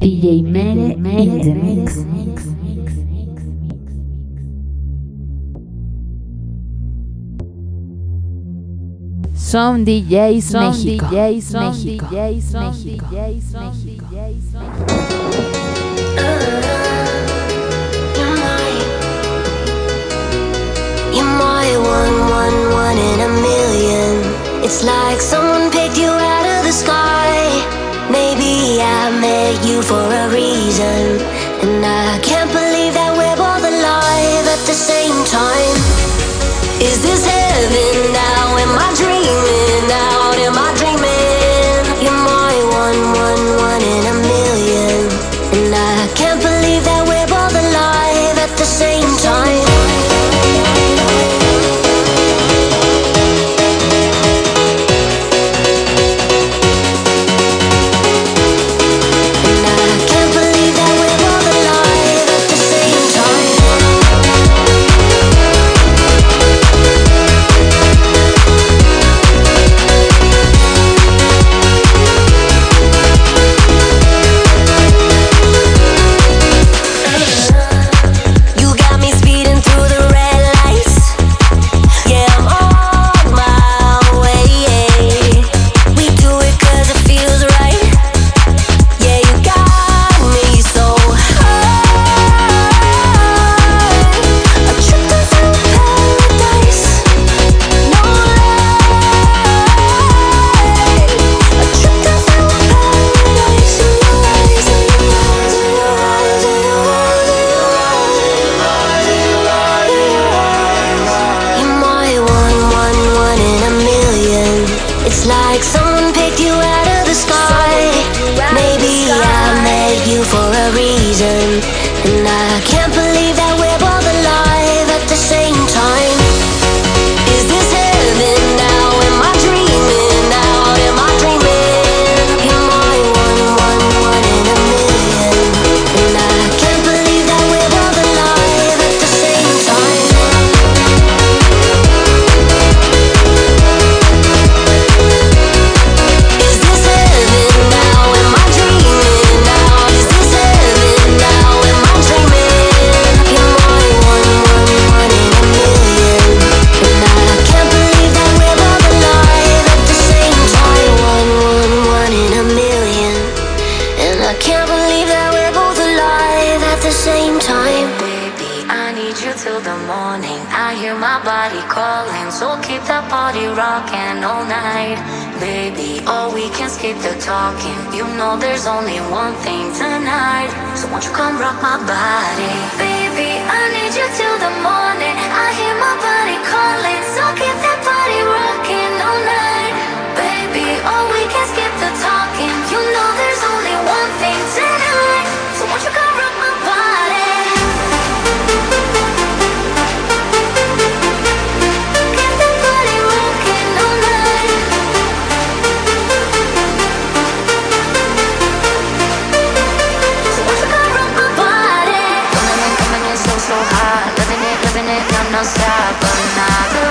DJ Mere in the mix. Son DJs Son México. DJs Son México. DJs Son México. DJs Son México. You're one, one, one in a million. It's like someone picked you out of the sky with you for a reason. And I can't believe that we're both alive at the same time. Is this heaven now? in my dream? Baby, oh, we can skip the talking. You know there's only one thing tonight. So won't you come rock my body, baby it, no, no stop, another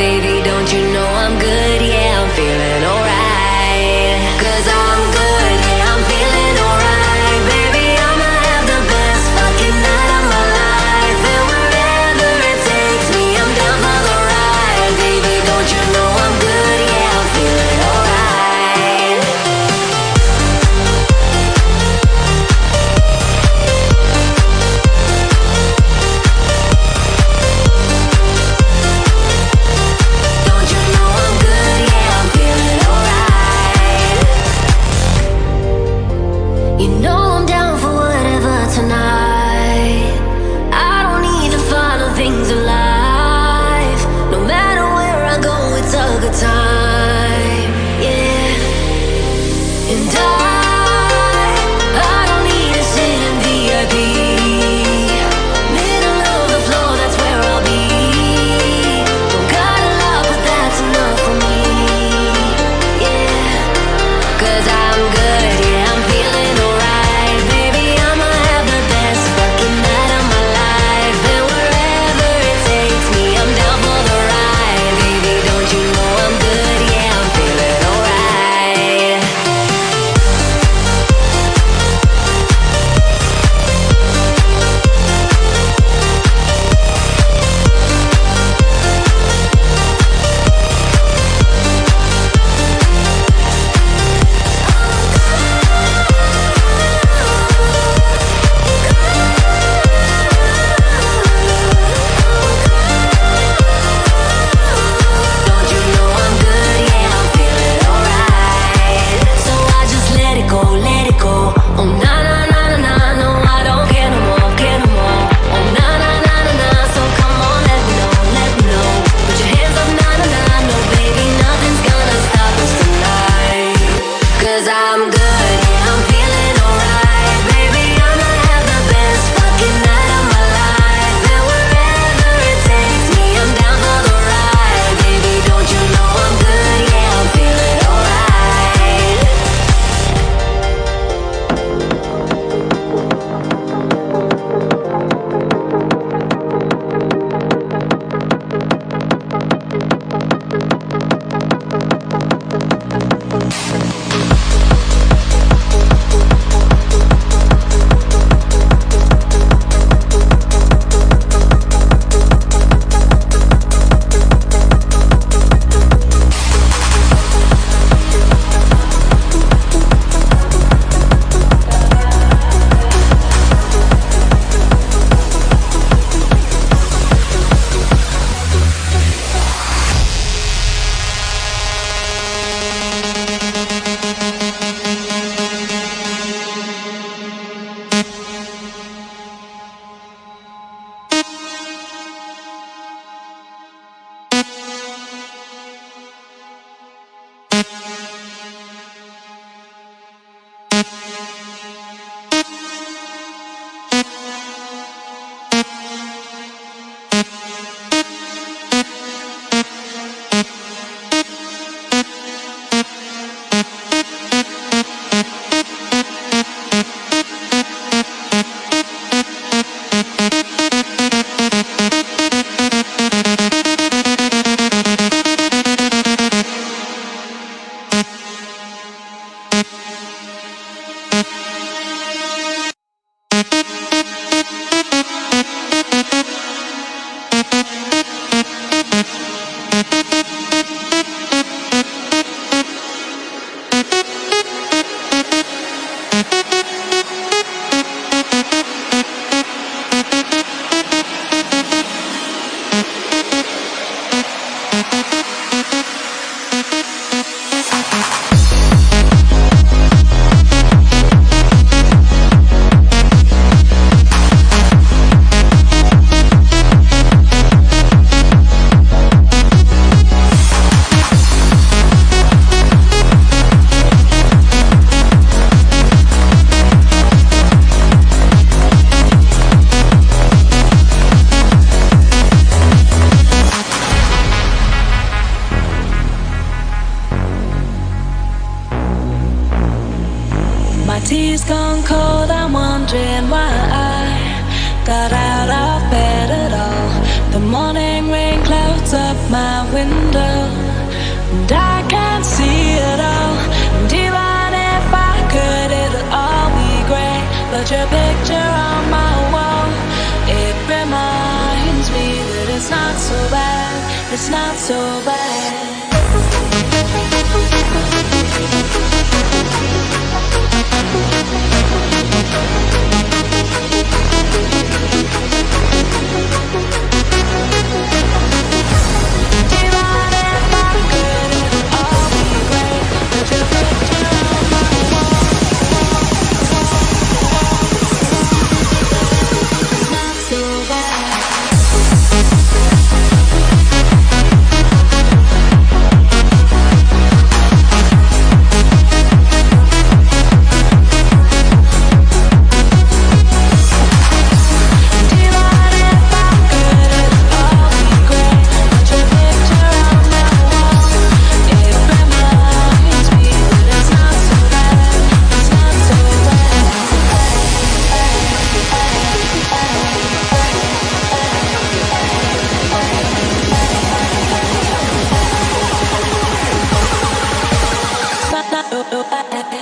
Cause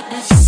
madness.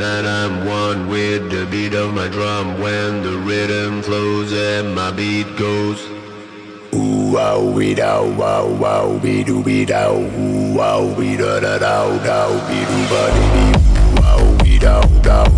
and that I'm one with the beat of my drum when the rhythm flows and my beat goes. Ooh wow we-dow wow wow wee doo wee dow ooh wow wee da da dow da, wee doo ba dee dee wow wee dow dow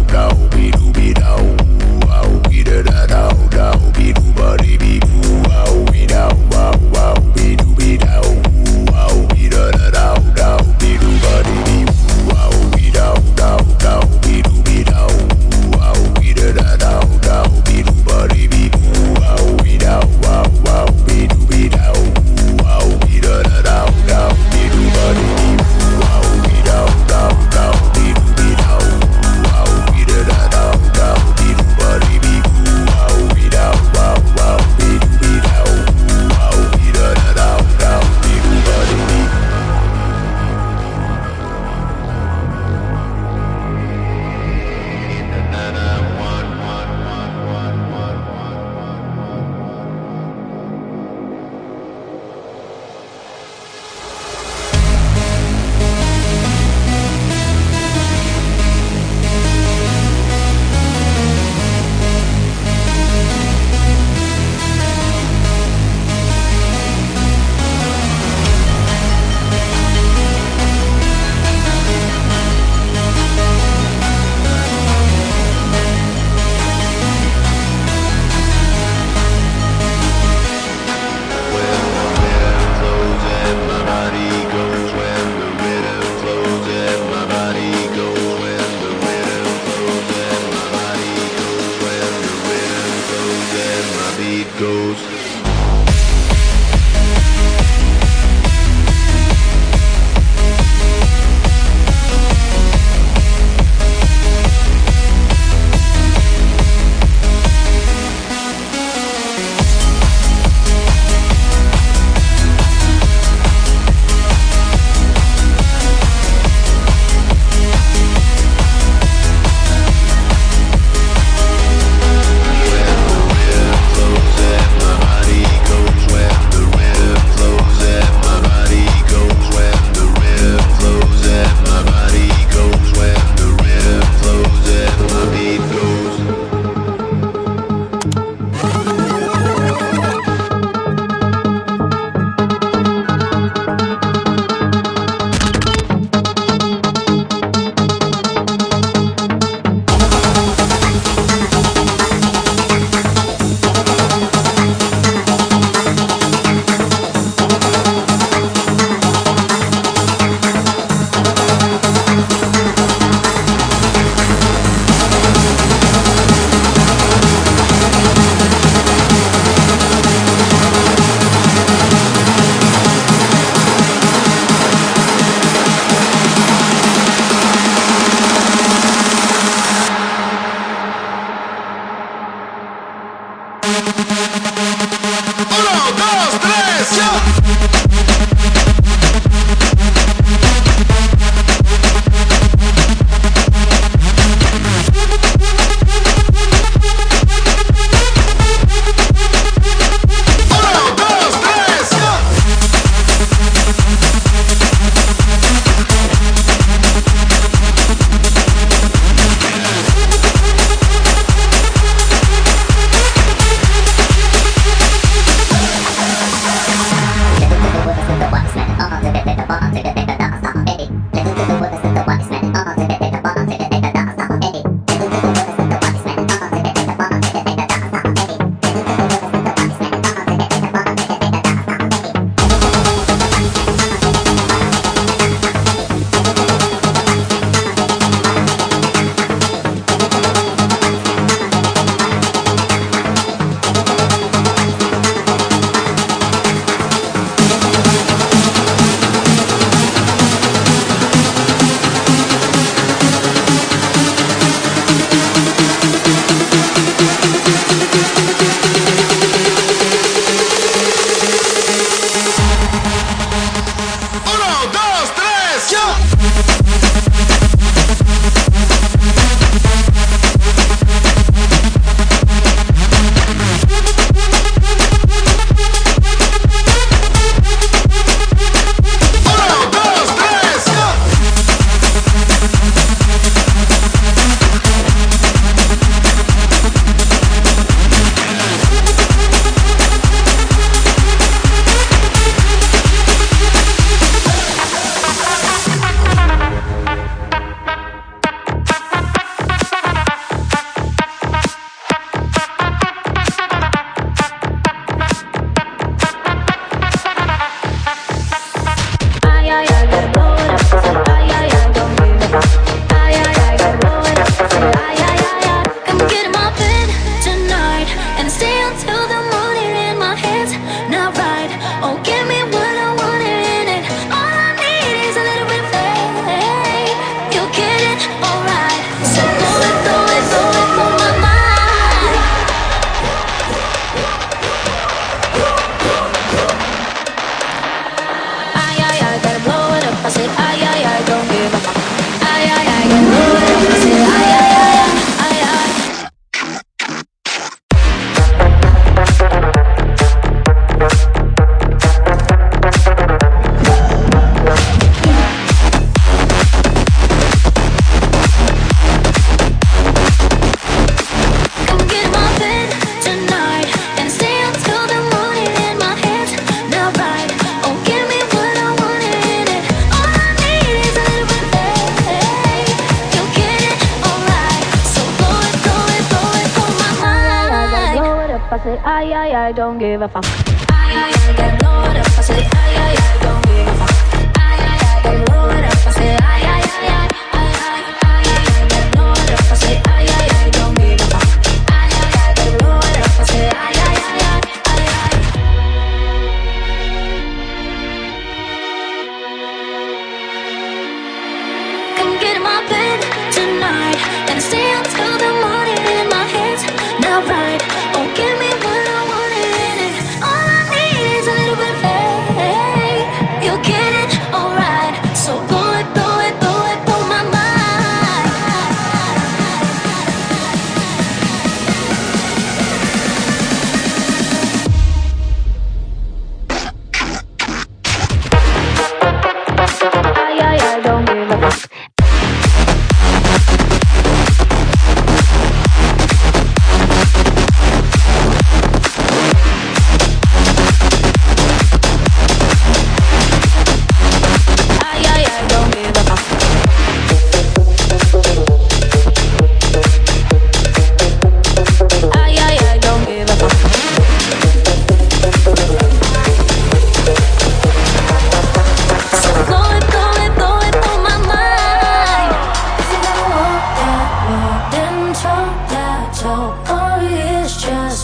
I don't give a fuck.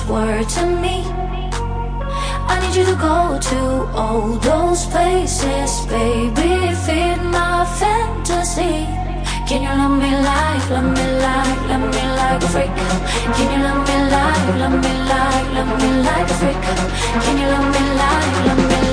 Word to me I need you to go to all those places Baby, feed my fantasy Can you love me like, love me like, love me like a freak? Can you love me like, love me like, love me like a freak? Can you love me like, love me like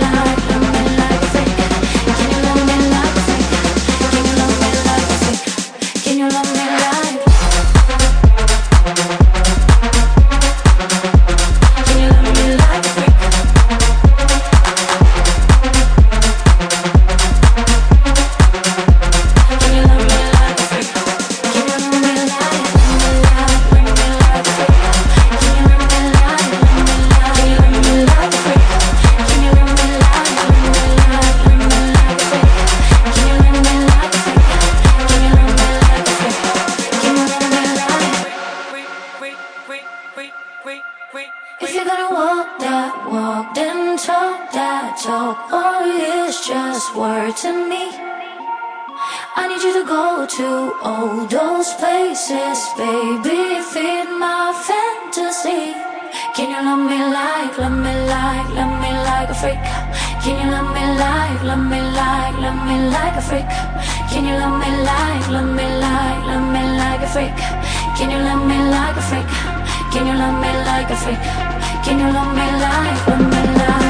All those places, baby, feed my fantasy. Can you love me like, love me like, love me like a freak? Can you love me like, love me like, love me like a freak? Can you love me like, love me like, love me like a freak? Can you love me like a freak? Can you love me like a freak? Can you love me like, love me like?